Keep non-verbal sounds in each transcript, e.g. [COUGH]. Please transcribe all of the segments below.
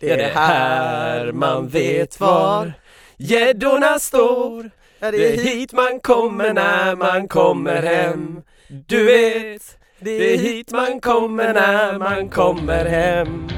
Det är här man vet var gäddorna står. Det är hit man kommer när man kommer hem. Du vet, det är hit man kommer när man kommer hem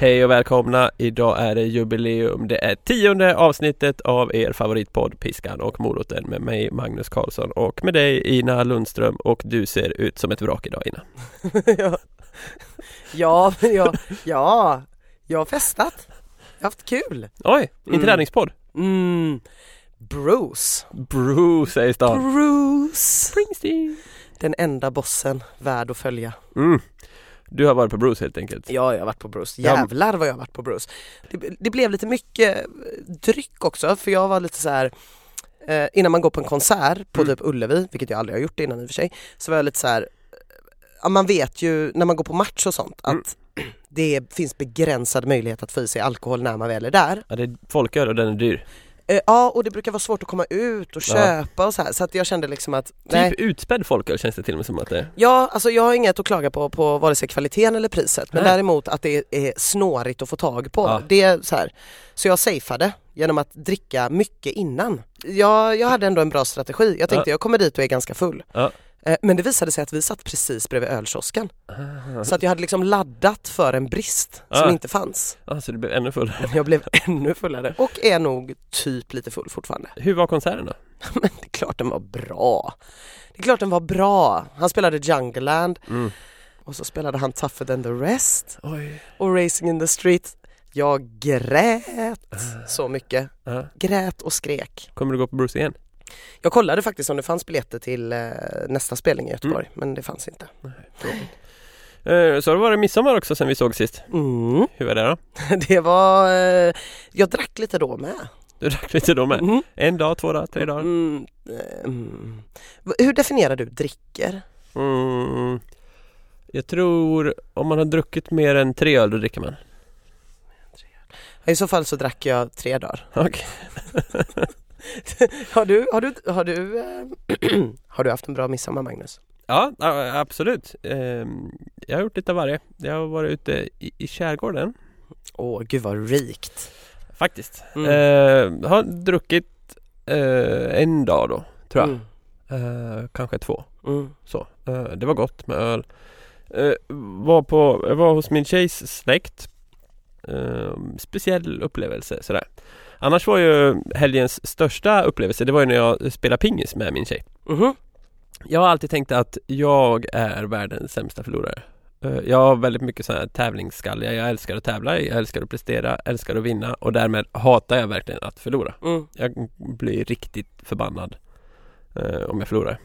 Hej och välkomna! Idag är det jubileum. Det är tionde avsnittet av er favoritpodd Piskan och moroten med mig Magnus Karlsson och med dig Ina Lundström och du ser ut som ett vrak idag Ina. [LAUGHS] ja. ja, jag, ja, jag har festat. Jag har haft kul. Oj, en Mm. träningspodd. Mm. Bruce. Bruce säger stan. Bruce. Springsteen. Den enda bossen värd att följa. Mm. Du har varit på Bruce helt enkelt. Ja, jag har varit på Bruce. Jävlar vad jag har varit på Bruce. Det, det blev lite mycket eh, dryck också för jag var lite så här eh, innan man går på en konsert på Mm. typ Ullevi, vilket jag aldrig har gjort innan i och för sig, så var jag lite så här ja, man vet ju när man går på match och sånt att Mm. det finns begränsad möjlighet att få i sig alkohol när man väl är där. Ja, det är folköl och den är dyr. Eh, Ja och det brukar vara svårt att komma ut och Ja. köpa och så här så att jag kände liksom att nej. Typ utspädd folköl känns det till och med som att det är. Ja, alltså jag har inget att klaga på på vare sig kvaliteten eller priset men Nej. däremot att det är snårigt att få tag på. Ja. Det är så här. Så jag safeade genom att dricka mycket innan. Jag, jag hade ändå en bra strategi. Jag tänkte Ja. jag kommer dit och är ganska full. Eh, Men det visade sig att vi satt precis bredvid ölkiosken. Så att jag hade liksom laddat för en brist som Ja. inte fanns. Alltså det blev ännu fullare. Jag blev ännu fullare och är nog typ lite full fortfarande. Hur var konserten då? [LAUGHS] Men det är klart den var bra. Det är klart den var bra. Han spelade Jungleland Mm. och så spelade han Tougher than the rest Oj. och Racing in the street. Jag grät så mycket. Ja. Grät och skrek. Kommer du gå på Bruce igen? Jag kollade faktiskt om det fanns biljetter till eh, nästa spelning i Göteborg men det fanns inte. Eh, så har det varit midsommar också sen vi såg sist. Mm. Hur var det då? [LAUGHS] Det var, eh, jag drack lite då med. Du drack lite då med? Mm. En dag, två dagar, tre dagar? Mm. Mm. Hur definierar du dricker? Mm. Jag tror om man har druckit mer än tre öl då dricker man. I så fall så drack jag tre dagar. Okej. [LAUGHS] [LAUGHS] [LAUGHS] Har du, har du, har du, eh, [CLEARS THROAT] har du haft en bra midsommar Magnus? Ja, absolut. Ehm, jag har gjort lite av varje. Jag har varit ute i, i skärgården Åh gud vad rikt. faktiskt. Mm. Eh, har druckit eh, en dag då, tror jag. Mm. Eh, kanske två. Mm. Så. Det var gott med öl. Var på, jag var hos min tjejs släkt. Eh, speciell upplevelse sådär. Annars var ju helgens största upplevelse det var ju när jag spelade pingis med min tjej. Mhm. Jag har alltid tänkt att jag är världens sämsta förlorare. Eh, Jag har väldigt mycket sån här tävlingsskalle. Jag älskar att tävla, jag älskar att prestera, älskar att vinna och därmed hatar jag verkligen att förlora. Mm. Jag blir riktigt förbannad eh, om jag förlorar.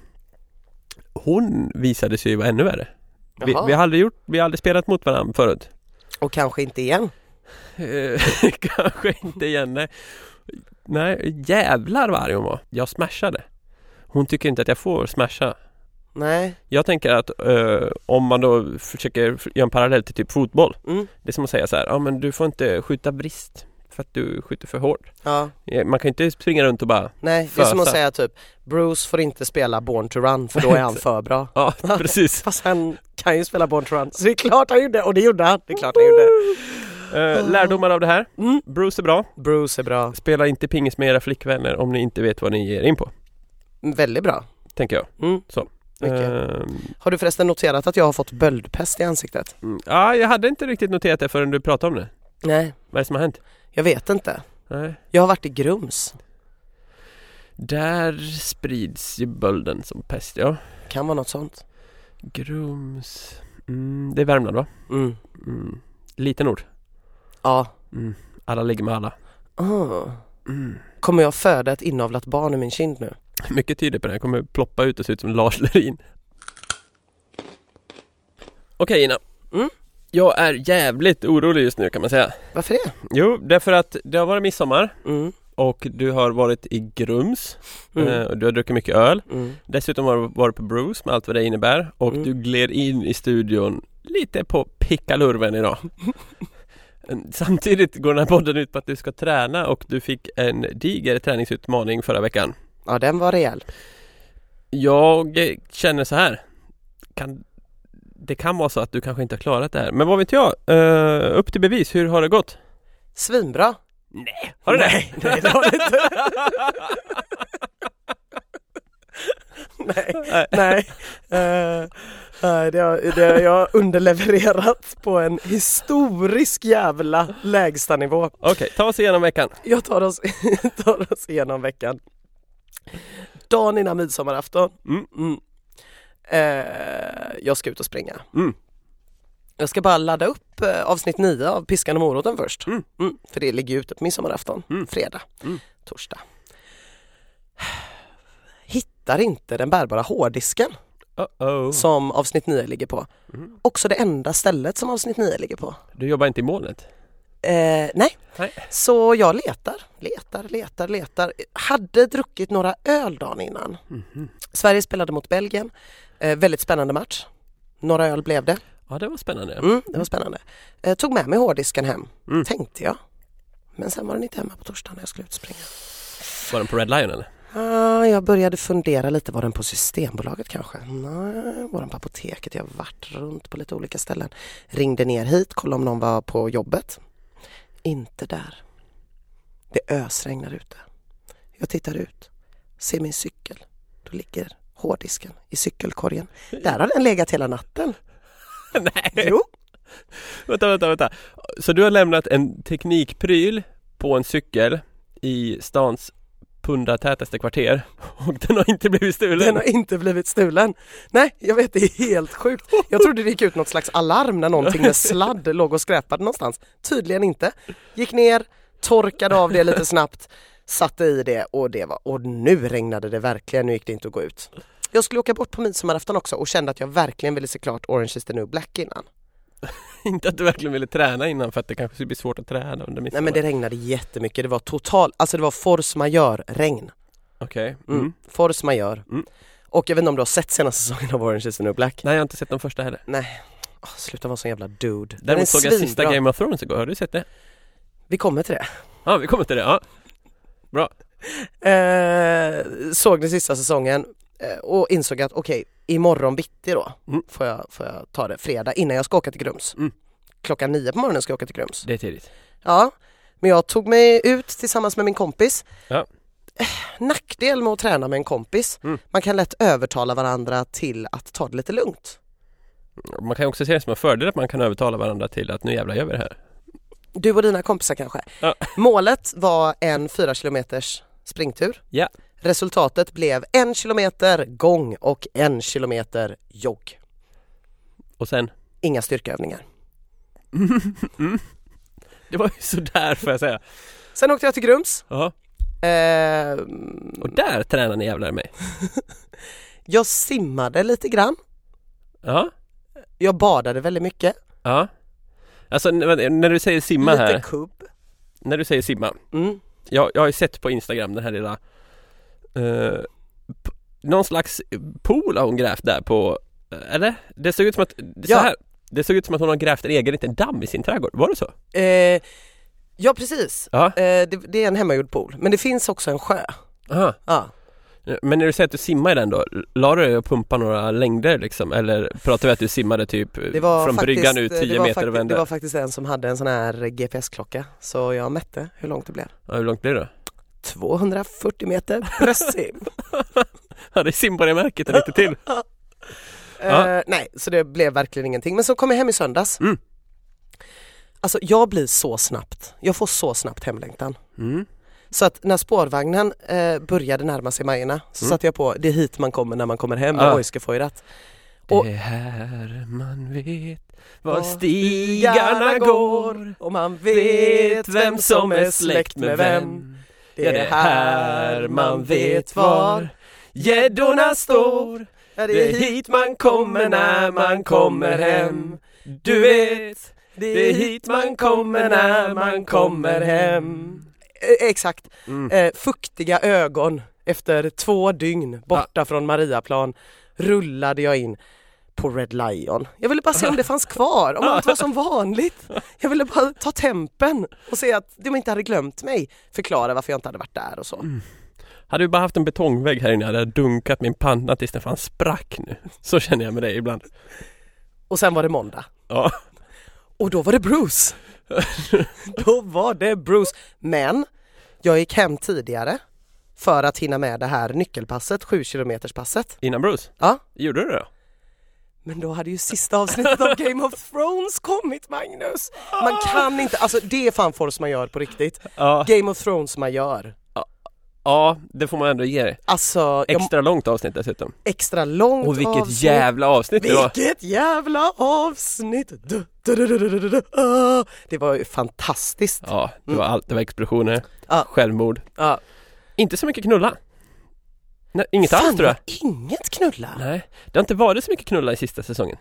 Hon visade sig ju vara ännu värre. Vi, vi, har aldrig gjort, vi har aldrig spelat mot varandra förut. Och kanske inte igen. Eh, [LAUGHS] Kanske inte igen. Nej. jävlar vad arg hon var. Jag smashade. Hon tycker inte att jag får smasha. Nej. Jag tänker att eh, om man då försöker göra en parallell till typ fotboll. Mm. Det är som att säga så här, ja men du får inte skjuta brist för att du skjuter för hårt. Ja. Eh, Man kan inte springa runt och bara, Nej, det är som att säga typ Bruce får inte spela Born to Run för då är han [LAUGHS] för bra. ja [LAUGHS] precis. Fast han kan ju spela Born to Run. Så det är klart han gjorde och det gjorde han. Det är klart han gjorde. Eh, lärdomar av det här. Mm. Bruce är bra. Bruce är bra. Spela inte pingis med era flickvänner om ni inte vet vad ni ger in på. Väldigt bra. Tänker jag. Mm. Så. Mycket. Ehm, Har du förresten noterat att jag har fått böldpest i ansiktet? mm, ja, jag hade inte riktigt noterat det förrän du pratade om det. Nej, Vad är det som har hänt? jag vet inte. Nej. Jag har varit i Grums. Där sprids ju bölden som pest, ja. Kan vara något sånt. Grums. Mm, det är Värmland va? Mm. Mm. Liten ort. Ja. Mm. Alla ligger med alla. Ah. Mm. Kommer jag föda ett inavlat barn i min kind nu? Mycket tyder på det. Jag kommer ploppa ut och se ut som Lars Lerin. Okej Ina. Mm. Jag är jävligt orolig just nu kan man säga. Varför det? Jo, därför att det har varit midsommar. Mm. och du har varit i Grums Mm. eh, och du har druckit mycket öl. Mm. Dessutom har du varit på Bruce med allt vad det innebär och Mm. du gled in i studion lite på pickalurven idag. [LAUGHS] Samtidigt går den här podden ut på att du ska träna och du fick en diger träningsutmaning förra veckan. Ja, den var rejäl. Jag känner så här. Kan, det kan vara så att du kanske inte har klarat det här. Men vad vet jag? Eh, upp till bevis. Hur har det gått? Svinbra. Nej, har du det? Nej, nej det har det inte. [LAUGHS] nej, Nej. nej. Nej, det har, det har jag underlevererat på en historisk jävla lägstanivå. Okej, ta oss igenom veckan. Jag tar oss, [LAUGHS] tar oss igenom veckan. Dagen innan midsommarafton. Mm. Mm. Eh, jag ska ut och springa. Mm. Jag ska bara ladda upp eh, avsnitt 9 av Piskan och moroten först. Mm. för det ligger ute på midsommarafton, Mm. fredag, Mm. torsdag. [SIGHS] Hittar inte den bärbara hårddisken Uh-oh. som avsnitt 9 ligger på. Mm. Också det enda stället som avsnitt 9 ligger på. Du jobbar inte i molnet? Eh, nej. Nej. så jag letar, letar, letar, letar. Hade druckit några öl dagen innan. Mhm. Sverige spelade mot Belgien. Eh, väldigt spännande match. Några öl blev det. Ja, det var spännande. Mm, det var spännande. Eh, tog med mig hårddisken hem, Mm. tänkte jag. Men sen var den inte hemma på torsdagen när jag skulle ut och springa. Var den på Red Lion eller? Ah, jag började fundera lite, var den på Systembolaget kanske? Nej, var den på apoteket? Jag har varit runt på lite olika ställen. Ringde ner hit, kollade om någon var på jobbet. Inte där. Det ösregnar ute. Jag tittar ut, ser min cykel. Då ligger hårddisken i cykelkorgen. Där har den legat hela natten. [LAUGHS] Nej! Jo, Vänta, vänta, vänta. Så du har lämnat en teknikpryl på en cykel i stans pundatätaste kvarter [LAUGHS] och den har inte blivit stulen? den har inte blivit stulen. Nej, jag vet, det är helt sjukt. Jag trodde det gick ut något slags alarm när någonting med sladd låg och skräpade någonstans. Tydligen inte. Gick ner, torkade av det lite snabbt, satte i det och det var, och nu regnade det verkligen, nu gick det inte att gå ut. Jag skulle åka bort på midsommarafton också och kände att jag verkligen ville se klart Orange is the new black innan. [LAUGHS] Inte att du verkligen ville träna innan för att det kanske skulle bli svårt att träna under Nej midsommar? men det regnade jättemycket, det var total, alltså det var force majeure regn. Okej. Mm. Mm. Force majeure. Mm. Och jag vet inte om du har sett senaste [LAUGHS] säsongen av Orange is the new black? Nej, jag har inte sett de första heller. Nej, Åh, sluta vara sån jävla dude. Den är Däremot såg jag sista svinbra. Game of Thrones igår, har du sett det? Vi kommer till det. Ja, vi kommer till det. Ja. Eh, såg den sista säsongen och insåg att okej, imorgon bitti då Mm. får, jag, får jag ta det, fredag, innan jag ska åka till Grums. Mm. Klockan nio på morgonen ska jag åka till Grums. Det är tidigt. Ja, men jag tog mig ut tillsammans med min kompis. Ja. Eh, Nackdel med att träna med en kompis, Mm. man kan lätt övertala varandra till att ta det lite lugnt. Man kan också se det som en fördel att man kan övertala varandra till att nu jävlar gör vi det här. Du och dina kompisar kanske. Ja. Målet var en fyra kilometers springtur. Ja. Resultatet blev en kilometer gång och en kilometer jogg. Och sen? Inga styrkeövningar. mm. [LAUGHS] Det var ju sådär får jag säga. Sen åkte jag till Grums. Ja. Eh, Och där tränar ni jävlar mig. [LAUGHS] jag simmade lite grann. Ja. Jag badade väldigt mycket. Ja. Alltså när du säger simma lite här, kubb. när du säger simma. Mm. Jag, jag har ju sett på Instagram den här lilla eh, Någon slags pool har hon grävt där på Eller? Det såg ut som att så Ja. här, Det såg ut som att hon har grävt en egen liten damm i sin trädgård, var det så? Eh, ja precis. Eh, det, det är en hemmagjord pool. Men det finns också en sjö. aha. Ja. Men när du säger att du simmar i den då, la du dig och pumpa några längder liksom? Eller pratar vi att du simmade typ från faktiskt, bryggan ut det 10 var meter fakti- och vände? Det var faktiskt en som hade en sån här GPS-klocka. Så jag mätte hur långt det blev. Ja, hur långt blir det? 240 meter [LAUGHS] bröstsim. Ja, det är simborgarmärket och lite till. [LAUGHS] Eh, nej, så det blev verkligen ingenting. Men så kom jag hem i söndags. Mm. Alltså jag blir så snabbt, jag får så snabbt hemlängtan. Mm. Så att när spårvagnen eh, började närma sig Majorna så Mm. satte jag på Det är hit man kommer när man kommer hem med Ah. Oiskefojrat. Och- Det är här man vet Var stigarna går och man vet vem som är släkt med vem. Ja, det är här man vet var gäddorna står. Ja, Det är hit man kommer när man kommer hem. Du vet, det är hit man kommer när man kommer hem. Eh, exakt. Mm. Eh, fuktiga ögon efter två dygn borta från Mariaplan rullade jag in på Red Lion. Jag ville bara se om det fanns kvar, om allt var som vanligt. Jag ville bara ta tempen och se att de inte hade glömt mig. Förklara varför jag inte hade varit där och så. Hade du bara haft en betongvägg här inne hade jag dunkat min panna tills den fan sprack nu. Så känner jag med dig ibland. Och sen var det måndag. Ja. Och då var det Bruce. [LAUGHS] då var det Bruce. Men jag gick hem tidigare för att hinna med det här nyckelpasset, 7 kilometers passet. Innan Bruce? Ja. Gjorde du det då? Men då hade ju sista avsnittet av Game of Thrones kommit Magnus. Man kan inte, alltså det är fan force man gör på riktigt. Ja. Game of Thrones man gör. Ja, det får man ändå ge dig. Alltså jag, Extra långt avsnitt dessutom. extra långt Och vilket avsnitt. jävla avsnitt det var. Vilket jävla avsnitt! Du, du, du. Ah, Det var ju fantastiskt. Ja, det var allt. Det var explosioner, Ja. självmord. Ja. Inte så mycket knulla. Nej, inget Fan, alls tror jag. det Inget knulla? Nej, det har inte varit så mycket knulla i sista säsongen.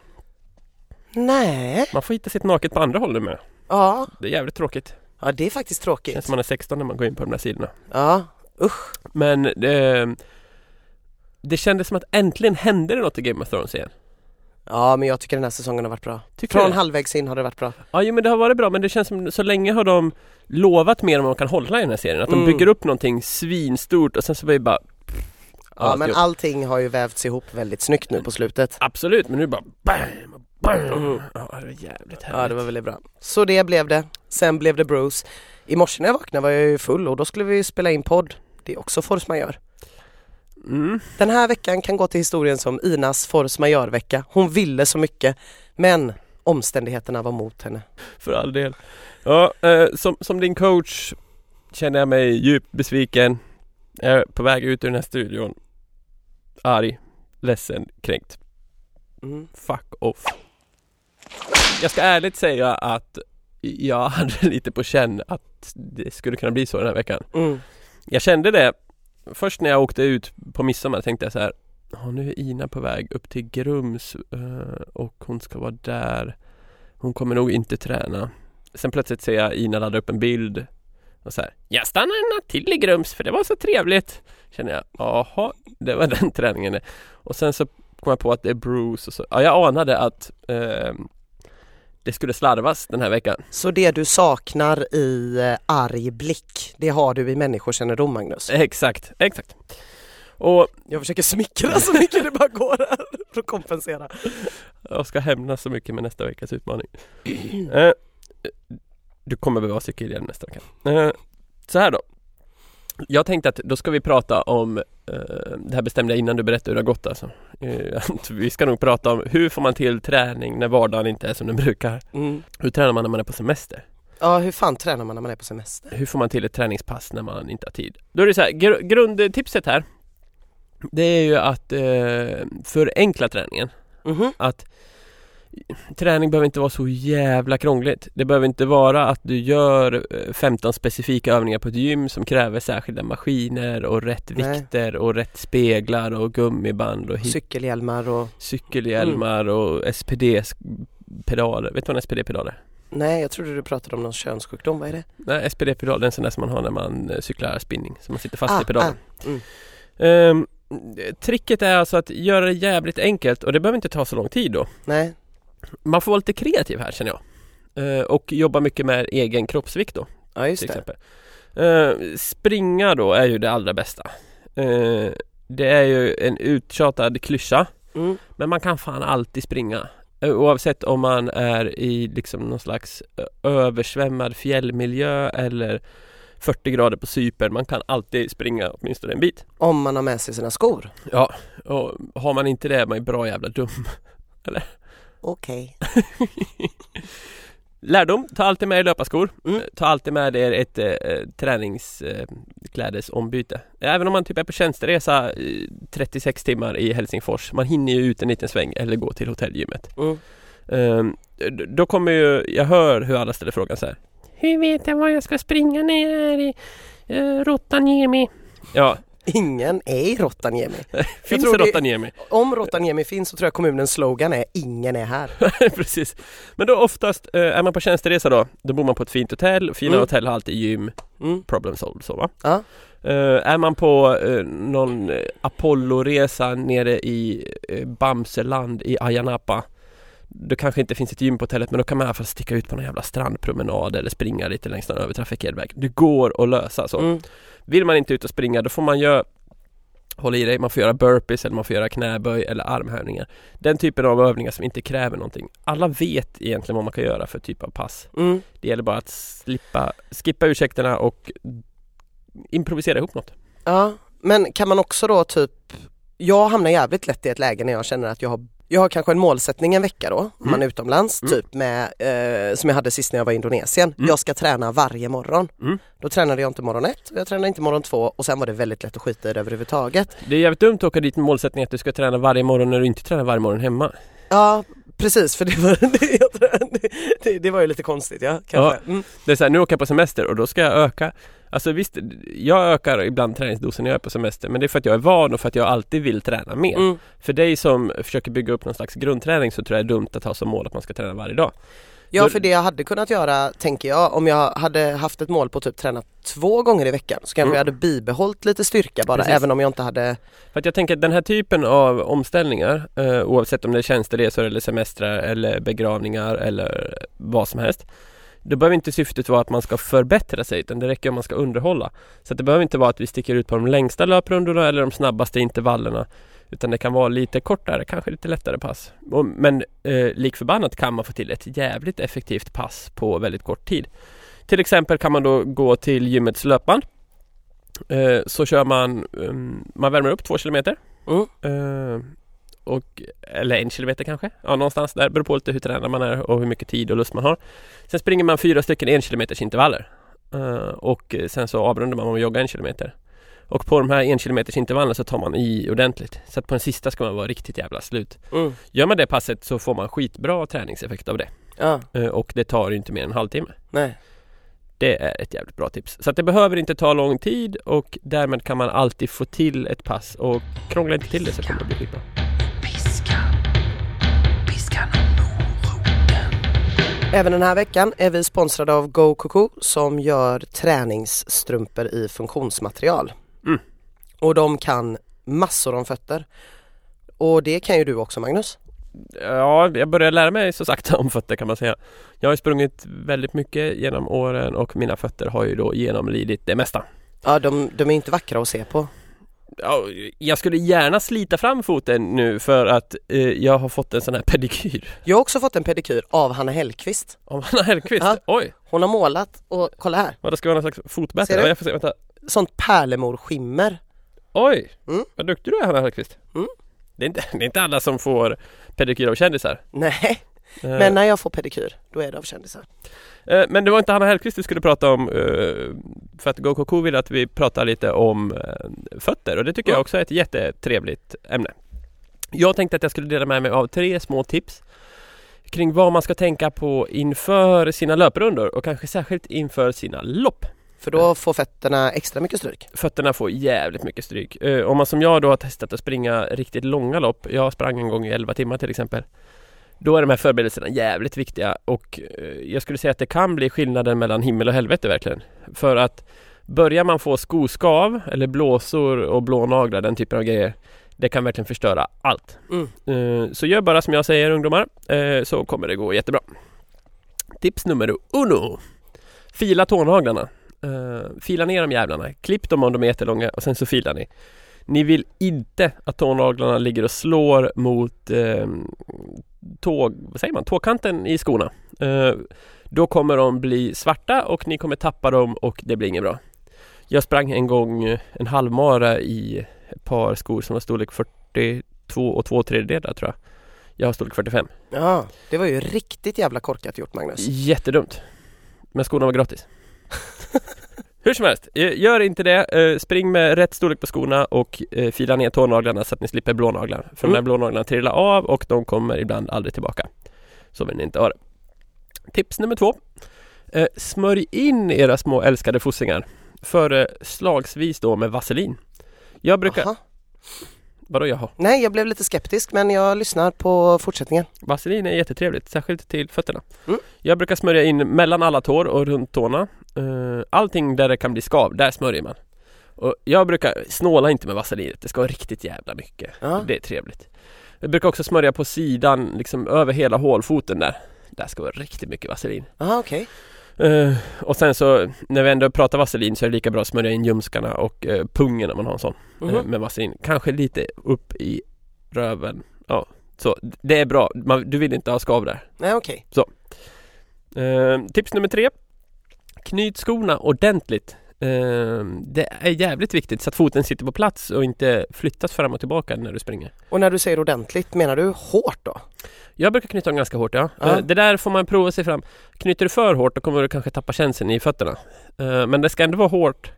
Nej. Man får hitta sitt naket på andra håll nu med. Ja. Det är jävligt tråkigt. ja, det är faktiskt Känns tråkigt. som man är 16 när man går in på de där sidorna. Ja, usch. Men det, det kändes som att äntligen hände det något i Game of Thrones igen. Ja, men jag tycker den här säsongen har varit bra. Tycker Från halvvägs in har det varit bra. Ja, jo, men det har varit bra men det känns som så länge har de lovat mer än vad de kan hålla i den här serien. Att de Mm. bygger upp någonting svinstort och sen så blir det bara Ja, men allting har ju vävts ihop väldigt snyggt nu på slutet. Absolut, men nu bara bam, bam. Ja, det var jävligt härligt. Ja, det var väldigt bra. Så det blev det. Sen blev det Bruce. I morse när jag vaknade var jag ju full och då skulle vi spela in podd. Det är också force majeure. Mm. Den här veckan kan gå till historien som Inas force majeure-vecka. Hon ville så mycket, men omständigheterna var mot henne. För all del. Ja, eh, som, som din coach känner jag mig djupt besviken. Jag är på väg ut ur den här studion. Arg, ledsen, kränkt. Mm. Fuck off. Jag ska ärligt säga att jag [LAUGHS] hade lite på känn att det skulle kunna bli så den här veckan. Mm. Jag kände det först när jag åkte ut på midsommar tänkte jag så här "Ja, nu är Ina på väg upp till Grums eh, och hon ska vara där. Hon kommer nog inte träna. Sen plötsligt ser jag Ina ladda upp en bild och så här Jag stannar en natt till i Grums för det var så trevligt. Känner jag, jaha, det var den träningen det. Och sen så kom jag på att det är Bruce och så. Ja, jag anade att eh, det skulle slarvas den här veckan. Så det du saknar i eh, arg blick, det har du i människokännedom Magnus? Exakt, exakt. Och Jag försöker smickra så mycket det bara går här för att kompensera. Jag ska hämnas så mycket med nästa veckas utmaning. [CLEARS THROAT] eh, du kommer behöva cykelhjälm nästa vecka. Eh, så här då. Jag tänkte att då ska vi prata om, eh, det här bestämde jag innan du berättade hur det har gått alltså. Eh, [LAUGHS] vi ska nog prata om hur får man till träning när vardagen inte är som den brukar. Mm. Hur tränar man när man är på semester? Ja, hur fan tränar man när man är på semester? Hur får man till ett träningspass när man inte har tid? Då är det så här, gr- grundtipset här Det är ju att eh, förenkla träningen Mhm. att träning behöver inte vara så jävla krångligt. Det behöver inte vara att du gör eh, 15 specifika övningar på ett gym som kräver särskilda maskiner och rätt Nej. vikter och rätt speglar och gummiband och hit- Cykelhjälmar och... cykelhjälmar och SPD-pedaler. Vet du vad en SPD-pedal är? Nej, jag trodde du pratade om någon könssjukdom, vad är det? Nej, SPD-pedal det är en sån där som man har när man eh, cyklar spinning. Så man sitter fast Ah, i pedalen. ah, mm. Ehm, tricket är alltså att göra det jävligt enkelt och det behöver inte ta så lång tid då. Nej, Man får vara lite kreativ här känner jag. Eh, och jobba mycket med egen kroppsvikt då ja just till det. exempel. Eh, springa då är ju det allra bästa. Eh, det är ju en uttjatad klyscha Mm. men man kan fan alltid springa. Oavsett om man är i liksom någon slags översvämmad fjällmiljö eller 40 grader på Cypern. Man kan alltid springa åtminstone en bit. Om man har med sig sina skor. Ja, och har man inte det är man ju bra jävla dum. [LAUGHS] Okej. [LAUGHS] Lärdom, ta alltid med er löparskor. Mm. Eh, Ta alltid med er ett eh, träningsklädesombyte. Även om man typ är på tjänsteresa eh, 36 timmar i Helsingfors. Man hinner ju ut en liten sväng eller gå till hotellgymmet. Mm. D- då kommer ju, jag hör hur alla ställer frågan så här. Hur vet jag var jag ska springa när jag är i uh, Rotaniemi? Ja, Ingen är i Rovaniemi. [LAUGHS] Finns det- Rovaniemi? Om Rovaniemi finns så tror jag kommunens slogan är Ingen är här. [LAUGHS] Precis. Men då oftast, eh, är man på tjänsteresa då, då bor man på ett fint hotell. Fina Mm. hotell har alltid gym, Mm. problem solved så va? Ja. Eh, är man på eh, någon Apollo-resa nere i uh, Bamseland i Ayia Napa då kanske inte finns ett gym på hotellet men då kan man i alla fall sticka ut på någon jävla strandpromenad eller springa lite längs någon övertrafikerad väg. Det går att lösa så. Mm. Vill man inte ut och springa då får man göra Håll i dig, man får göra burpees eller man får göra knäböj eller armhävningar. Den typen av övningar som inte kräver någonting. Alla vet egentligen vad man kan göra för typ av pass. Mm. Det gäller bara att slippa, skippa ursäkterna och improvisera ihop något. Ja, men kan man också då typ Jag hamnar jävligt lätt i ett läge när jag känner att jag har jag har kanske en målsättning en vecka då, om man är utomlands, Mm. typ med, eh, som jag hade sist när jag var i Indonesien. Mm. Jag ska träna varje morgon. Mm. Då tränade jag inte morgon ett, jag tränade inte morgon två och sen var det väldigt lätt att skita i det överhuvudtaget. Det är jävligt dumt att åka dit med målsättningen att du ska träna varje morgon när du inte tränar varje morgon hemma. Ja, precis för det var, [LAUGHS] det, det, det, var ju lite konstigt ja, kanske. Mm. Det är så här, nu åker jag på semester och då ska jag öka Alltså visst, jag ökar ibland träningsdosen när jag är på semester men det är för att jag är van och för att jag alltid vill träna mer. Mm. För dig som försöker bygga upp någon slags grundträning så tror jag det är dumt att ha som mål att man ska träna varje dag. Ja för det jag hade kunnat göra tänker jag om jag hade haft ett mål på typ träna två gånger i veckan så kanske Mm. jag hade bibehållit lite styrka bara Precis. även om jag inte hade För att jag tänker att den här typen av omställningar eh, oavsett om det är tjänsteresor eller semestrar eller begravningar eller vad som helst då behöver inte syftet vara att man ska förbättra sig utan det räcker om man ska underhålla. Så det behöver inte vara att vi sticker ut på de längsta löprundorna eller de snabbaste intervallerna utan det kan vara lite kortare, kanske lite lättare pass. Men eh, lik förbannat kan man få till ett jävligt effektivt pass på väldigt kort tid. Till exempel kan man då gå till gymmets löpband. Eh, så kör man, um, man värmer upp två kilometer. Mm. Eh, och, eller en kilometer kanske, ja någonstans där. Beror på lite hur tränad man är och hur mycket tid och lust man har. Sen springer man fyra stycken en kilometers intervaller. Eh, och sen så avrundar man med att jogga en kilometer. Och på de här en kilometers intervallerna så tar man i ordentligt. Så att på den sista ska man vara riktigt jävla slut. mm. Gör man det passet så får man skitbra träningseffekt av det. Ja, Eh, och det tar ju inte mer än en halvtimme. nej. Det är ett jävligt bra tips. Så att det behöver inte ta lång tid och därmed kan man alltid få till ett pass och krångla inte till det så kommer det bli skitbra. Även den här veckan är vi sponsrade av Go Coco som gör träningsstrumpor i funktionsmaterial. Mm. Och de kan massor om fötter. Och det kan ju du också Magnus. Ja, jag börjar lära mig så sakta om fötter kan man säga. Jag har ju sprungit väldigt mycket genom åren och mina fötter har ju då genomlidit det mesta. Ja, de, de är inte vackra att se på. Ja, jag skulle gärna slita fram foten nu för att eh, jag har fått en sån här pedikyr Jag har också fått en pedikyr av Hanna Hellqvist. av Hanna Hellquist. Ja. Oj, Hon har målat och kolla här, vad det ska vara någon slags du? Ja, jag får se, vänta. Sånt pärlemorskimmer. Oj, Mm. vad duktig du är Hanna Hellquist. Mm. Det, är inte, det är inte alla som får pedikyr av kändisar. Nej, Eh, men när jag får pedikyr då är det av kändisar. Eh, Men det var inte Hanna Hellquist vi skulle prata om eh, För att GoKoK vill att vi pratar lite om eh, fötter och det tycker Ja. jag också är ett jättetrevligt ämne Jag tänkte att jag skulle dela med mig av tre små tips Kring vad man ska tänka på inför sina löprundor och kanske särskilt inför sina lopp För då får fötterna extra mycket stryk. Fötterna får jävligt mycket stryk. Eh, Om man som jag då har testat att springa riktigt långa lopp Jag sprang en gång i 11 timmar till exempel Då är de här förberedelserna jävligt viktiga och eh, jag skulle säga att det kan bli skillnaden mellan himmel och helvete verkligen. För att Börjar man få skoskav eller blåsor och blånaglar, den typen av grejer Det kan verkligen förstöra allt. Mm. Eh, Så gör bara som jag säger ungdomar Så kommer det gå jättebra. Tips nummer uno. Fila tånaglarna Eh, Fila ner de jävlarna, klipp dem om de är jättelånga och sen så filar ni. Ni vill inte att tånaglarna ligger och slår mot eh, tåg, vad säger man, tågkanten i skorna. Eh, Då kommer de bli svarta och ni kommer tappa dem och det blir inget bra. Jag sprang en gång eh, en halvmara i ett par skor som var storlek 42 och 2 tredjedelar tror jag. Jag har storlek 45 Ja, det var ju riktigt jävla korkat gjort Magnus. Jättedumt. Men skorna var gratis [LAUGHS] Hur som helst, eh, gör inte det. Eh, Spring med rätt storlek på skorna och eh, fila ner tånaglarna så att ni slipper blånaglar. För de Mm. här blånaglarna trillar av och de kommer ibland aldrig tillbaka. Så vill ni inte ha det. Tips nummer två. Smörj in era små älskade fossingar. Före slagsvis då med vaselin. Jag brukar, Aha. Vadå jaha? Nej, jag blev lite skeptisk men jag lyssnar på fortsättningen. Vaselin är jättetrevligt, särskilt till fötterna. Mm. Jag brukar smörja in mellan alla tår och runt tårna. Eh, Allting där det kan bli skav, där smörjer man. Och jag brukar snåla inte med vaselinet, det ska vara riktigt jävla mycket. Ja. Det är trevligt. Jag brukar också smörja på sidan, liksom över hela hålfoten där. Där ska vara riktigt mycket vaselin. Aha, okej. Eh, och sen så när vi ändå pratar vaselin så är det lika bra att smörja in ljumskarna och eh, pungen om man har en sån eh, Mhm. med vaselin. Kanske lite upp i röven. Ja, så det är bra. Man, du vill inte ha skav där. Nej, okej. Eh, tips nummer tre. Knyt skorna ordentligt. Eh, det är jävligt viktigt så att foten sitter på plats och inte flyttas fram och tillbaka när du springer. Och när du säger ordentligt, menar du hårt då? Jag brukar knyta dem ganska hårt ja. Eh, Det där får man prova sig fram. Knyter du för hårt då kommer du kanske tappa känseln i fötterna. Eh, Men det ska ändå vara hårt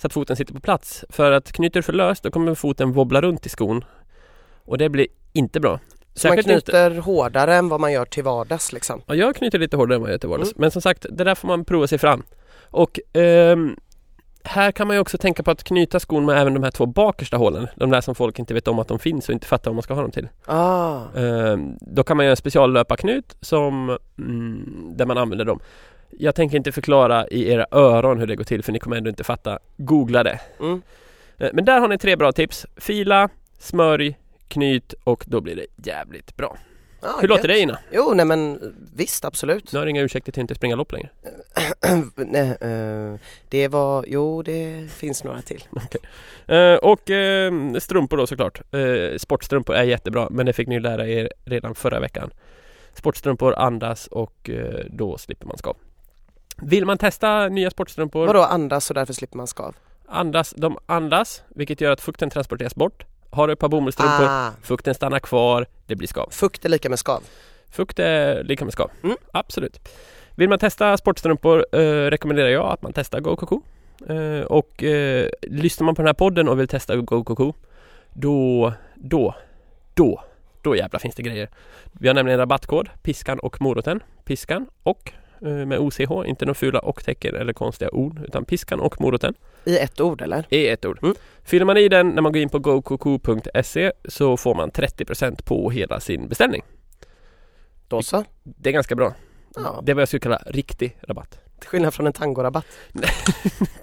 så att foten sitter på plats. För att knyter du för löst då kommer foten wobbla runt i skon. Och det blir inte bra. Så man Säkert inte- knyter hårdare än vad man gör till vardags liksom? Ja, jag knyter lite hårdare än vad jag gör till vardags. Mm. Men som sagt, det där får man prova sig fram. Och ehm, här kan man ju också tänka på att knyta skon med även de här två bakersta hålen. De där som folk inte vet om att de finns och inte fattar vad man ska ha dem till. Ah, Ehm, då kan man göra en speciallöparknut som, mm, där man använder dem. Jag tänker inte förklara i era öron hur det går till för ni kommer ändå inte fatta. Googla det. mm. Eh, Men där har ni tre bra tips. Fila, smörj, knyt och då blir det jävligt bra. Ah, Hur låter gött. det Ina? Jo, nej men visst absolut. Nu har du inga ursäkter till att inte springa lopp längre. [CLEARS THROAT] nej, eh, det var, jo det finns några till. [LAUGHS] Eh, och eh, strumpor då såklart. Sportstrumpor är jättebra men det fick ni lära er redan förra veckan. Sportstrumpor andas och då slipper man skav. Vill man testa nya sportstrumpor? Vadå andas och därför slipper man skav? Andas, de andas vilket gör att fukten transporteras bort. Har du ett par bomullsstrumpor, Ah, fukten stannar kvar, det blir skav. fukt är lika med skav. Fukt är lika med skav. Mm. Absolut. Vill man testa sportstrumpor eh, rekommenderar jag att man testar Go Coco. Eh, och eh, lyssnar man på den här podden och vill testa Go Coco då, då, då, då jävlar finns det grejer. Vi har nämligen rabattkod Piskan och Moroten. Piskan och med OCH, inte några fula och-tecken eller konstiga ord utan Piskan och Moroten I ett ord eller? är ett ord. Mm. Fyller man i den när man går in på gokoko.se så får man 30% på hela sin beställning. Då så. Det är ganska bra. Ja, Det är vad jag skulle kalla riktig rabatt. till skillnad från en tangorabatt. [LAUGHS]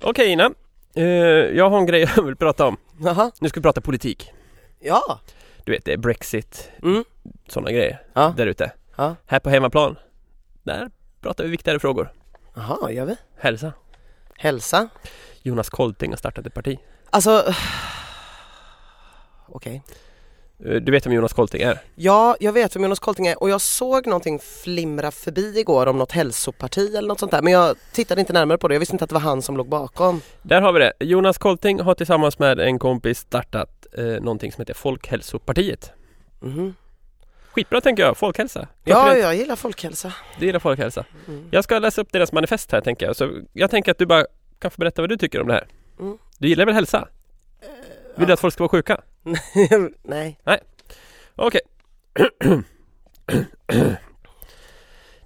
Okej Ina, eh, jag har en grej [LAUGHS] jag vill prata om. Jaha, Nu ska vi prata politik. ja. Du vet det är Brexit, Mm. sådana grejer Ja. där ute. Ja. Här på hemmaplan, där pratar vi viktigare frågor. Jaha, gör vi? Hälsa. Hälsa. Jonas Kolting har startat ett parti. Alltså, [SIGHS] okej. Eh, Du vet vem Jonas Kolting är? Ja, jag vet vem Jonas Kolting är och jag såg någonting flimra förbi igår om något hälsoparti eller något sånt där men jag tittade inte närmare på det. Jag visste inte att det var han som låg bakom. Där har vi det. Jonas Kolting har tillsammans med en kompis startat eh, någonting som heter Folkhälsopartiet. Mhm. Skitbra tänker jag, folkhälsa. Ja, jag gillar folkhälsa. Det gillar folkhälsa. Mm. Jag ska läsa upp deras manifest här tänker jag. Så jag tänker att du bara kan få berätta vad du tycker om det här. Mm. Du gillar väl hälsa? Vill du att folk ska vara sjuka? [LAUGHS] Nej. Okej. [CLEARS THROAT]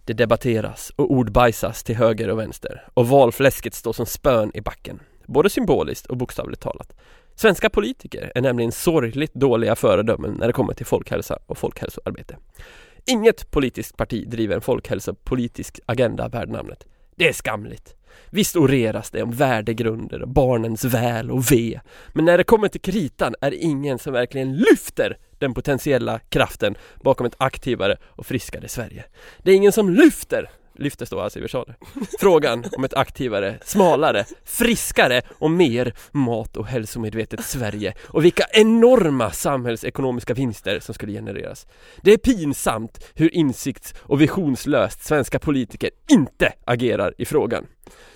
Det debatteras och ordbajsas till höger och vänster och valfläsket står som spön i backen. Både symboliskt och bokstavligt talat. Svenska politiker är nämligen sorgligt dåliga föredömen när det kommer till folkhälsa och folkhälsoarbete. Inget politiskt parti driver en folkhälsopolitisk agenda värd namnet. Det är skamligt. Visst oreras det om värdegrunder och barnens väl och ve. Men när det kommer till kritan är det ingen som verkligen lyfter den potentiella kraften bakom ett aktivare och friskare Sverige. Det är ingen som lyfter, lyfter står alltså i versaler, frågan om ett aktivare, smalare, friskare och mer mat och hälsomedvetet Sverige och vilka enorma samhällsekonomiska vinster som skulle genereras. Det är pinsamt hur insikts och visionslöst svenska politiker inte agerar i frågan.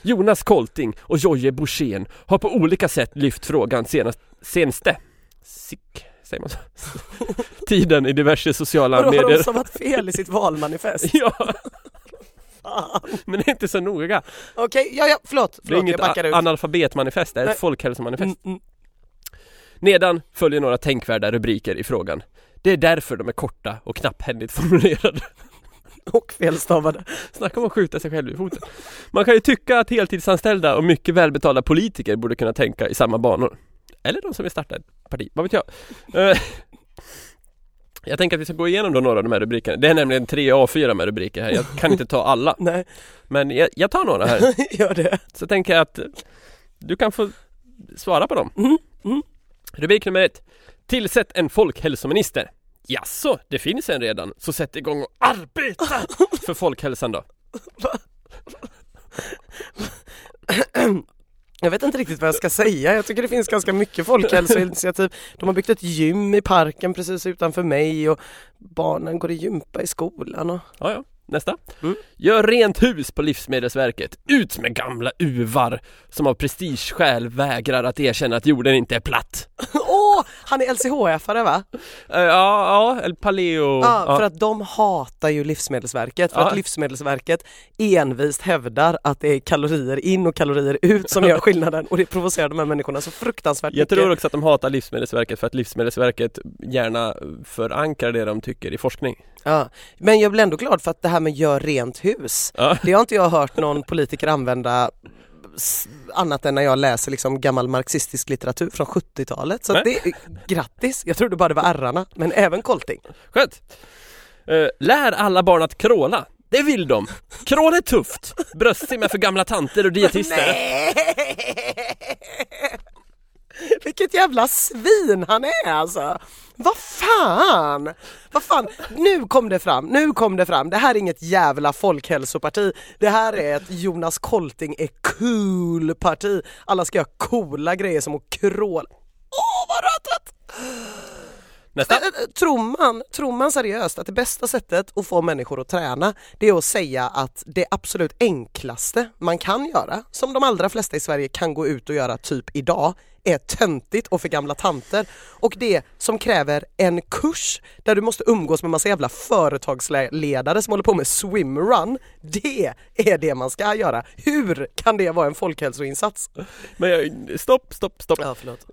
Jonas Kolting och Jojje Borssén har på olika sätt lyft frågan senast, senaste sick, säger man så? [LAUGHS] tiden i diverse sociala Vadå, har de medier. stavat fel i sitt valmanifest? [LAUGHS] Ja, Fan. [LAUGHS] men det är inte så noga. Okej, ja, ja, förlåt. Det är förlåt inget jag analfabetmanifest, det är Nej. ett folkhälsomanifest. Mm, mm. Nedan följer några tänkvärda rubriker i frågan. Det är därför de är korta och knapphändigt [LAUGHS] formulerade. Och felstavade. Snacka om att skjuta sig själv i foten. Man kan ju tycka att heltidsanställda och mycket välbetalda politiker borde kunna tänka i samma banor. Eller de som vill starta ett parti, vad vet jag. Jag tänker att vi ska gå igenom då några av de här rubrikerna. Det är nämligen tre A4 med rubriker här. Jag kan inte ta alla. [LAUGHS] Nej, Men jag, jag tar några här. [LAUGHS] gör det. Så tänker jag att du kan få svara på dem. Mm, mm. Rubrik nummer ett. Tillsätt en folkhälsominister. Jaså, det finns en redan. Så sätt igång och arbeta [LAUGHS] för folkhälsan då. [CLEARS THROAT] [CLEARS THROAT] [CLEARS THROAT] Jag vet inte riktigt vad jag ska säga. Jag tycker det finns ganska mycket folkhälsoinitiativ. De har byggt ett gym i parken precis utanför mig och barnen går i gympa i skolan. Och... Ja, ja. Nästa. Mm. Gör rent hus på Livsmedelsverket. Ut med gamla uvar som av prestigeskäl vägrar att erkänna att jorden inte är platt. [LAUGHS] Åh, han är LCHF-are va? Eh, ja, ja, eller paleo. Ja, för att de hatar ju Livsmedelsverket. För Ja. att Livsmedelsverket envist hävdar att det är kalorier in och kalorier ut som gör skillnaden och det provocerar de här människorna så fruktansvärt Jag mycket. tror också att de hatar Livsmedelsverket för att Livsmedelsverket gärna förankrar det de tycker i forskning. Ja. Men jag blir ändå glad för att det här med gör rent hus, Ja. det har inte jag hört någon politiker använda annat än när jag läser liksom gammal marxistisk litteratur från 70-talet. Så det, grattis! Jag trodde bara det var ärrarna, men även kolting. Skönt! Eh, lär alla barn att kråla. Det vill de. Krål är tufft. Bröstsimma för gamla tanter och dietister. [LAUGHS] Vilket jävla svin han är alltså! Vad fan! Vad fan, nu kom det fram, nu kom det fram. Det här är inget jävla folkhälsoparti. Det här är ett Jonas Kolting är cool-parti. Alla ska göra coola grejer som att kråla. Åh vad rötet! Nästa. Äh, äh, Tror man, tror man seriöst att det bästa sättet att få människor att träna det är att säga att det absolut enklaste man kan göra, som de allra flesta i Sverige kan gå ut och göra typ idag, är töntigt och för gamla tanter. Och det som kräver en kurs där du måste umgås med massa jävla företagsledare som håller på med swimrun. Det är det man ska göra. Hur kan det vara en folkhälsoinsats? Men jag, stopp, stopp, stopp. Ja, förlåt.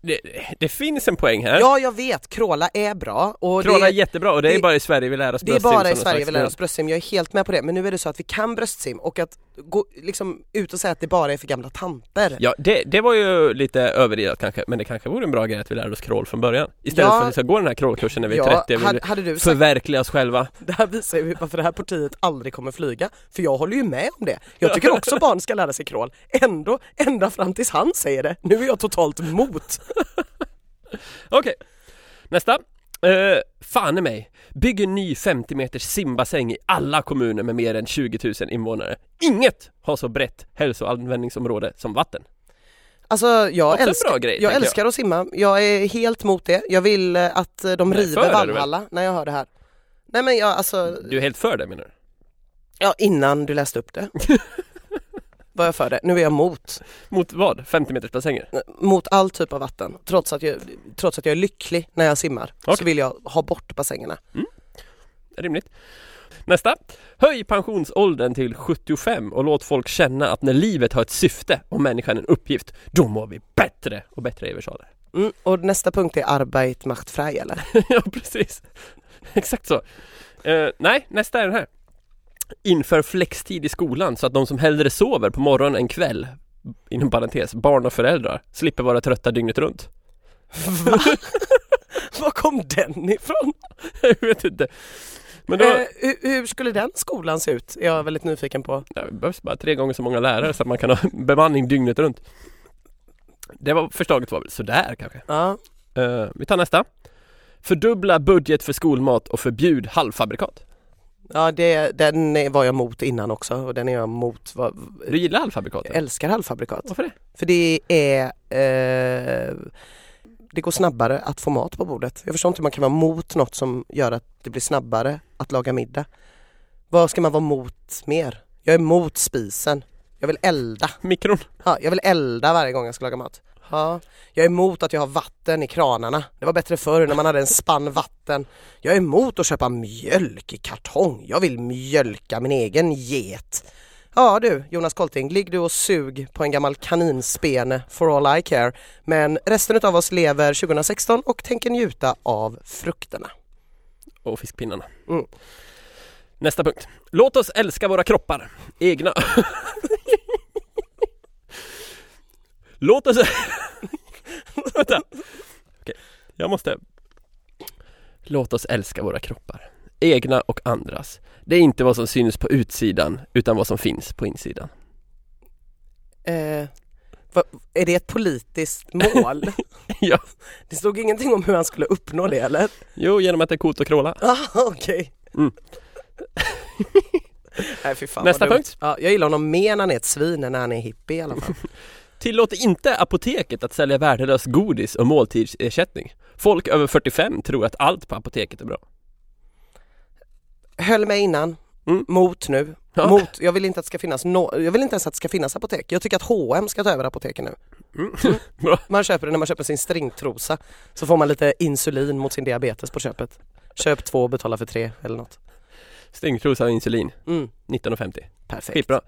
Det, det, finns en poäng här. Ja, jag vet. Kråla är bra. Och Kråla det är jättebra och det är det- bara i Sverige vi lär oss Det är bröstsim bara i Sverige vi lär oss bröstsim, jag är helt med på det. Men nu är det så att vi kan bröstsim och att gå liksom ut och säga att det bara är för gamla tanter. Ja, det, det var ju lite överilat kanske, men det kanske vore en bra grej att vi lärde oss crawl från början. Istället Ja. för att vi ska gå den här crawlkursen när vi är Ja, 30 och vill hade, hade du sagt, förverkliga oss själva. det här visar ju varför det här partiet aldrig kommer flyga. För jag håller ju med om det. Jag tycker också [LAUGHS] barn ska lära sig crawl. Ändå, ända fram tills han säger det. Nu är jag totalt mot. [LAUGHS] Okej, nästa. Uh, fan i mig. Bygg en ny 50 meters simbassäng i alla kommuner med mer än 20 000 invånare. Inget har så brett hälsoanvändningsområde som vatten. Alltså jag, älskar, grej, jag älskar att simma. Jag är helt mot det. Jag vill eh, att eh, de Nej, river? Valhalla när jag hör det här. Nej men jag alltså, Du är helt för det menar du? ja innan du läste upp det. [LAUGHS] var jag för det. Nu är jag mot. Mot vad? 50 meters bassänger? mot all typ av vatten. Trots att jag, trots att jag är lycklig när jag simmar Okej. så vill jag ha bort bassängerna. Rimligt. Nästa. Höj pensionsåldern till 75 och låt folk känna att när livet har ett syfte och människan en uppgift, då mår vi bättre och bättre Eversaler. Mm. Och nästa punkt är Arbeit macht frei eller? [LAUGHS] ja, precis. Exakt så. Eh, nej, nästa är den här. Inför flextid i skolan så att de som hellre sover på morgonen än kväll, inom parentes, barn och föräldrar, slipper vara trötta dygnet runt. Va? [LAUGHS] Var kom den ifrån? [LAUGHS] Jag vet inte. Men då, Eh, hur, hur skulle den skolan se ut? Är jag väldigt nyfiken på. det behövs bara tre gånger så många lärare så att man kan ha [LAUGHS] bemanning dygnet runt. Det var förslaget var väl sådär kanske. Ja. Eh, vi tar nästa. Fördubbla budget för skolmat och förbjud halvfabrikat. Ja, det, den var jag mot innan också och den är jag mot. Vad, Du gillar halvfabrikat? jag älskar halvfabrikat. Varför det? För det är eh, det går snabbare att få mat på bordet. Jag förstår inte hur man kan vara mot något som gör att det blir snabbare att laga middag. Vad ska man vara mot mer? Jag är mot spisen. Jag vill elda. Mikron? Ja, jag vill elda varje gång jag ska laga mat. Ja, jag är emot att jag har vatten i kranarna. Det var bättre förr när man hade en spann vatten. Jag är emot att köpa mjölk i kartong. Jag vill mjölka min egen get. Ja du, Jonas Kolting, ligg du och sug på en gammal kaninspene for all I care. Men resten av oss lever 2016 och tänker njuta av frukterna. Och fiskpinnarna. Mm. Nästa punkt. Låt oss älska våra kroppar. Egna. Låt oss... [LAUGHS] Vänta. Okej, jag måste... Låt oss älska våra kroppar. Egna och andras. Det är inte vad som syns på utsidan utan vad som finns på insidan. Eh, vad, är det ett politiskt mål? [LAUGHS] Ja. Det stod ingenting om hur han skulle uppnå det eller? Jo, genom att det är coolt att kråla. Ah, [LAUGHS] okej. Mm. [LAUGHS] Nej, fy fan Nästa punkt. Ja, jag gillar honom mer när han är ett svin än när han är hippie i alla fall. Tillåt inte apoteket att sälja värdelös godis och måltidsersättning. Folk över 45 tror att allt på apoteket är bra. Höll med innan, Mm. mot nu. Ja. Mot, jag vill inte att det ska finnas no- jag vill inte ens att det ska finnas apotek. Jag tycker att H&M ska ta över apoteken nu. Mm. [LAUGHS] Bra. Man köper det när man köper sin stringtrosa. Så får man lite insulin mot sin diabetes på köpet. Köp två och betala för tre eller något. Stringtrosa och insulin, Mm, 19,50. perfekt. Skitbra.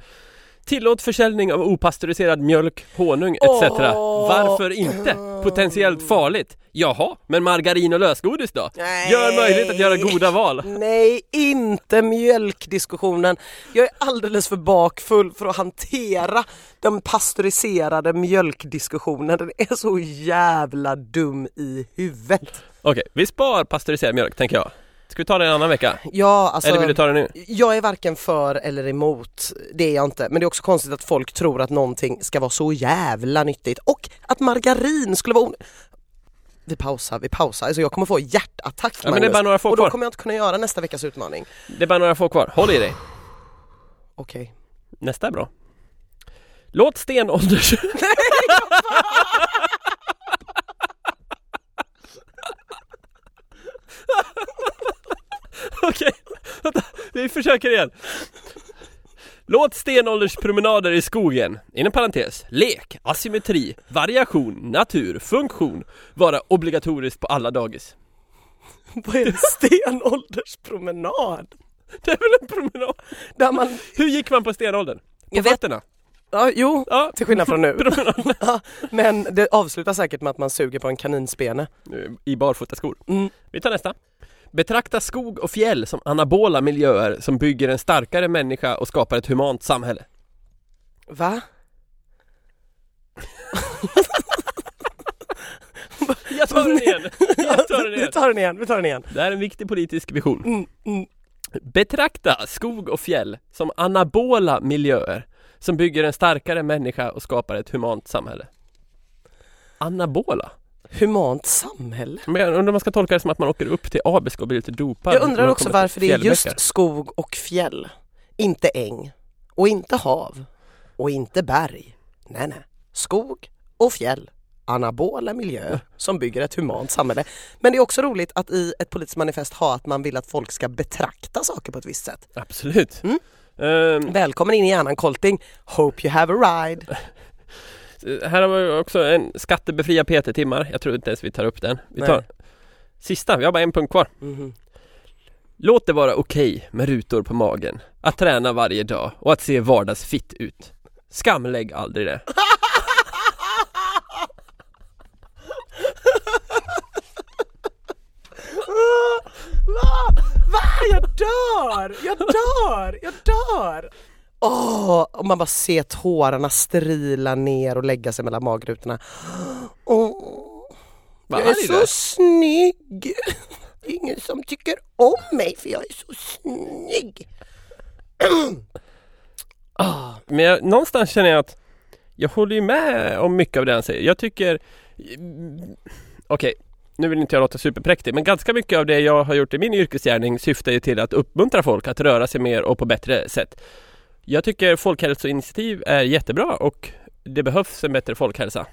Tillåt försäljning av opastöriserad mjölk, honung etc. Åh! Varför inte? Potentiellt farligt. Jaha, men margarin och lösgodis då? Gör möjligt att göra goda val. Nej, inte mjölkdiskussionen. Jag är alldeles för bakfull för att hantera den pastöriserade mjölkdiskussionen. Den är så jävla dum i huvudet. Okej, vi spar pastöriserad mjölk tänker jag. Ska vi ta det en annan vecka? Ja, alltså, Eller vill du ta det nu? jag är varken för eller emot, det är jag inte. Men det är också konstigt att folk tror att någonting ska vara så jävla nyttigt och att margarin skulle vara on... Vi pausar, vi pausar. Alltså jag kommer få hjärtattack Ja, men det är bara några få Och då kvar. kommer jag inte kunna göra nästa veckas utmaning. Det är bara några få kvar. Håll i dig. Okej. Nästa är bra. Låt stenålders... [LAUGHS] [LAUGHS] Okej, vänta. Vi försöker igen. Låt stenålderspromenader i skogen, inom parentes, lek, asymmetri, variation, natur, funktion vara obligatoriskt på alla dagis. [LAUGHS] Vad är en stenålderspromenad? Det är väl en promenad? Där man... Hur gick man på stenåldern? På fötterna? Ja, jo, Ja, till skillnad från nu. [LAUGHS] Ja, men det avslutar säkert med att man suger på en kaninspene. I barfotaskor. Mm. Vi tar nästa. Betrakta skog och fjäll som anabola miljöer som bygger en starkare människa och skapar ett humant samhälle. Va? [LAUGHS] Jag tar den igen! Jag tar den [LAUGHS] Vi igen! tar den igen, vi tar den igen. Det här är en viktig politisk vision. Mm, mm. Betrakta skog och fjäll som anabola miljöer som bygger en starkare människa och skapar ett humant samhälle. Anabola? Humant samhälle. Men jag undrar om man ska tolka det som att man åker upp till Abisko och blir lite dopad. Jag undrar också varför det är just skog och fjäll. Inte äng. Och inte hav. Och inte berg. Nej, nej. Skog och fjäll. Anabola miljöer som bygger ett humant samhälle. Men det är också roligt att i ett politiskt manifest ha att man vill att folk ska betrakta saker på ett visst sätt. Absolut. Mm. Ehm, Välkommen in i hjärnan Colting. Hope you have a ride. [LAUGHS] Här har vi också en skattebefria PT-timmar. Jag tror inte ens vi tar upp den. Vi Nej. tar sista, vi har bara en punkt kvar. Mhm. Låt det vara okej med rutor på magen, att träna varje dag och att se vardagsfitt ut. Skamlägg aldrig det. [LAUGHS] Va? Va? Jag dör! Jag dör! Jag dör! Åh, och man bara ser tårarna strila ner och lägga sig mellan magrutorna. Vad jag är så snygg! Det är ingen som tycker om mig för jag är så snygg. [CLEARS THROAT] Ah, Men jag, någonstans känner jag att jag håller ju med om mycket av det han säger. Jag tycker Okej, nu vill inte jag låta superpräktig men ganska mycket av det jag har gjort i min yrkesgärning syftar ju till att uppmuntra folk att röra sig mer och på bättre sätt. Jag tycker folkhälsoinitiativ är jättebra och det behövs en bättre folkhälsa.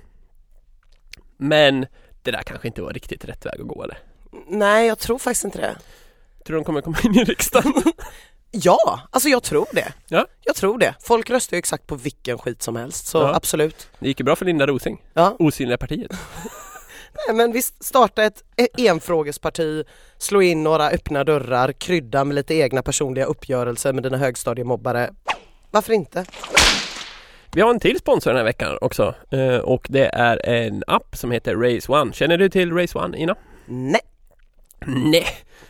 Men det där kanske inte var riktigt rätt väg att gå eller? nej, jag tror faktiskt inte det. Tror du de kommer komma in i riksdagen? [LAUGHS] Ja, alltså jag tror det. Ja. Jag tror det. Folk röstar ju exakt på vilken skit som helst, så Ja. absolut. Det gick ju bra för Linda Rosing, Ja. Osynliga partiet. [LAUGHS] Nej, men visst, starta ett e- enfrågesparti, slå in några öppna dörrar, krydda med lite egna personliga uppgörelser med dina högstadiemobbare. Varför inte? Vi har en till sponsor den här veckan också eh, och det är en app som heter Race One. Känner du till Race One Ina? Nej. Nej,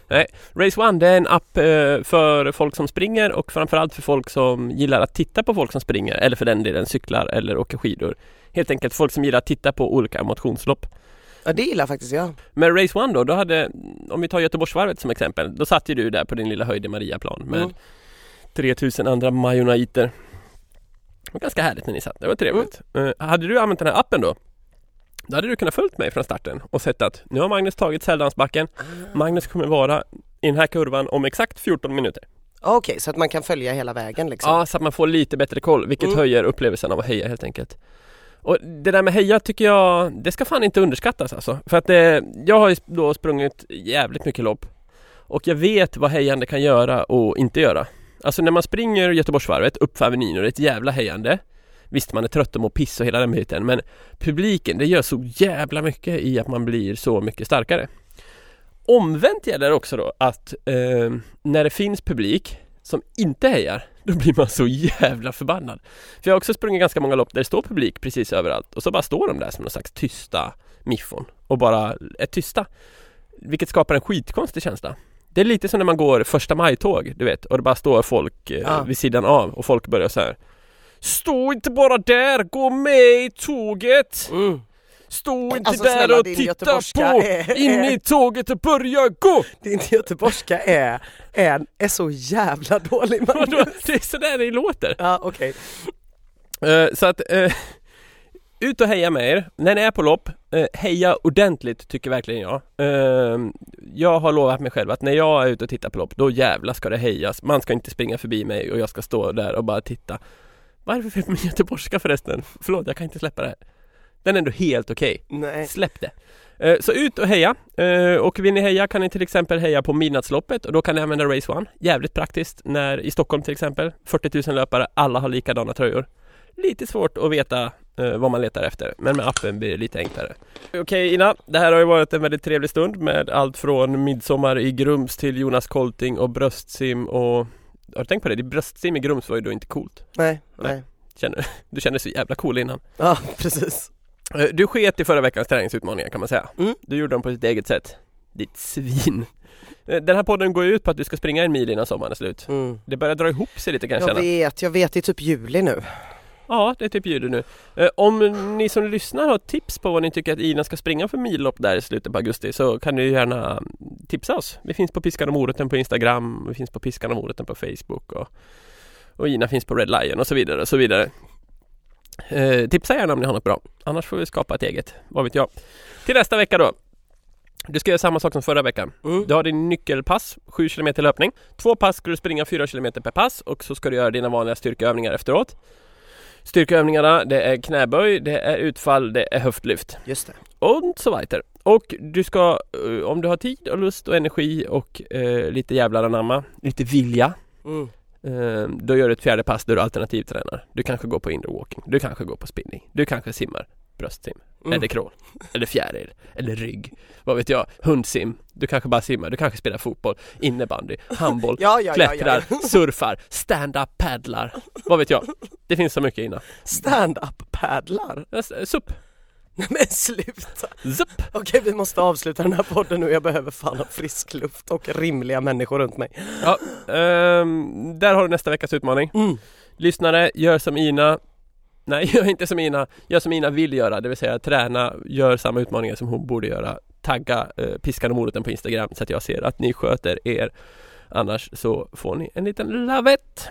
nej. Race One det är en app eh, för folk som springer och framförallt för folk som gillar att titta på folk som springer eller för den delen cyklar eller åker skidor. Helt enkelt folk som gillar att titta på olika motionslopp. Ja det gillar faktiskt jag. Men Race One då, då hade, om vi tar Göteborgsvarvet som exempel, då satt ju du där på din lilla höjd i Mariaplan med Mm. 3000 andra majonaiter. Det var ganska härligt när ni satt, det var trevligt. Eh, hade du använt den här appen då? Då hade du kunnat följt mig från starten och sett att nu har Magnus tagit Säldansbacken. Magnus kommer vara i den här kurvan om exakt 14 minuter. Okej, så att man kan följa hela vägen liksom. Ja, så att man får lite bättre koll, vilket Mm. höjer upplevelsen av att heja helt enkelt. Och det där med heja tycker jag, det ska fan inte underskattas alltså. För att det, jag har ju då sprungit jävligt mycket lopp. Och jag vet vad hejande kan göra och inte göra. Alltså när man springer Göteborgsvarvet upp för Avenyn och det är ett jävla hejande. Visst man är trött och mår piss och hela den biten men publiken det gör så jävla mycket i att man blir så mycket starkare. Omvänt gäller också då att eh, när det finns publik som inte hejar, då blir man så jävla förbannad. För jag har också sprungit ganska många lopp där det står publik precis överallt och så bara står de där som någon slags tysta miffon och bara är tysta. Vilket skapar en skitkonstig känsla. Det är lite som när man går första maj-tåg, du vet, och det bara står folk eh, Ja. vid sidan av och folk börjar så här. Stå inte bara där, gå med i tåget! Mm. Stå inte Alltså, där snälla, och titta på! är- In i tåget och börja gå! Din göteborgska är, är, är så jävla dålig [LAUGHS] Vadå? Det är sådär det låter. Ja okej. Eh, så att eh, ut och heja med er. När ni är på lopp, eh, heja ordentligt tycker verkligen jag. Eh, jag har lovat mig själv att när jag är ute och tittar på lopp, då jävla ska det hejas. Man ska inte springa förbi mig och jag ska stå där och bara titta. Vad är det för fel på min göteborgska förresten? Förlåt, jag kan inte släppa det här. Den är ändå helt okej. Nej. Släpp det! Eh, Så ut och heja! Eh, Och vill ni heja kan ni till exempel heja på midnattsloppet och då kan ni använda Race One. Jävligt praktiskt när i Stockholm till exempel 40 000 löpare, alla har likadana tröjor. Lite svårt att veta vad man letar efter men med appen blir det lite enklare. Okej Ina, det här har ju varit en väldigt trevlig stund med allt från midsommar i Grums till Jonas Kolting och bröstsim och har du tänkt på det? Ditt bröstsim i Grums var ju då inte coolt. Nej. Nej. Nej. Känner, du kände så jävla cool innan. Ja [LAUGHS] precis. Eh, Du sket i förra veckans träningsutmaningar kan man säga. Mm. Du gjorde dem på ditt eget sätt. Ditt svin. Eh, Den här podden går ju ut på att du ska springa en mil innan sommaren är slut. Mm. Det börjar dra ihop sig lite kan jag Jag känna. vet, jag vet det är typ juli nu. Ja, det är typ juli nu. Eh, Om ni som lyssnar har tips på vad ni tycker att Ina ska springa för millopp där i slutet på augusti så kan ni gärna tipsa oss. Vi finns på Piskan och moroten på Instagram, vi finns på Piskan och moroten på Facebook och, och Ina finns på Red Lion och så vidare och så vidare. Eh, tipsa gärna om ni har något bra. Annars får vi skapa ett eget, vad vet jag. Till nästa vecka då. Du ska göra samma sak som förra veckan. Mm. Du har din nyckelpass, 7 km löpning. Två pass ska du springa 4 km per pass och så ska du göra dina vanliga styrkeövningar efteråt. Styrkeövningarna, det är knäböj, det är utfall, det är höftlyft. Just det. Och så vidare. Och du ska, eh, om du har tid och lust och energi och eh, lite jävlar anamma, lite vilja. Mm. Eh, då gör du ett fjärde pass där du alternativtränar. Du kanske går på indoor walking, du kanske går på spinning, du kanske simmar bröstsim, Mm. eller crawl, eller fjäril, eller rygg, vad vet jag, hundsim, du kanske bara simmar, du kanske spelar fotboll, innebandy, handboll, [LAUGHS] Ja, ja, klättrar, ja. surfar, stand-up paddlar, vad vet jag. Det finns så mycket innan. Stand-up paddlar. Sup, Nej men sluta. zup. Okej vi måste avsluta den här podden nu. Jag behöver fan ha frisk luft och rimliga människor runt mig. Ja, ehm, där har du nästa veckas utmaning. Mm. Lyssnare, gör som Ina [LAUGHS] Nej, gör inte som Ina. Gör som Ina vill göra, det vill säga träna, gör samma utmaningar som hon borde göra. Tagga eh, Piskan och moroten på Instagram så att jag ser att ni sköter er. Annars så får ni en liten lavett.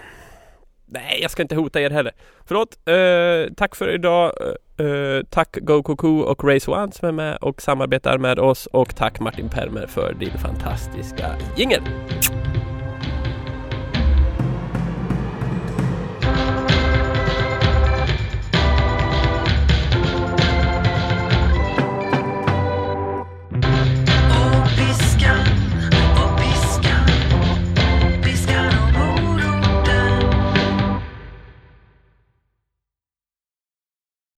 Nej, jag ska inte hota er heller. Förlåt. Eh, tack för idag. Eh, eh tack GoCoCo och Race One som är med och samarbetar med oss och tack Martin Permer för din fantastiska jingel.